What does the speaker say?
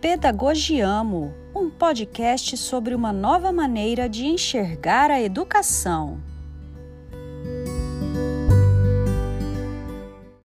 Pedagogiamo, um podcast sobre uma nova maneira de enxergar a educação.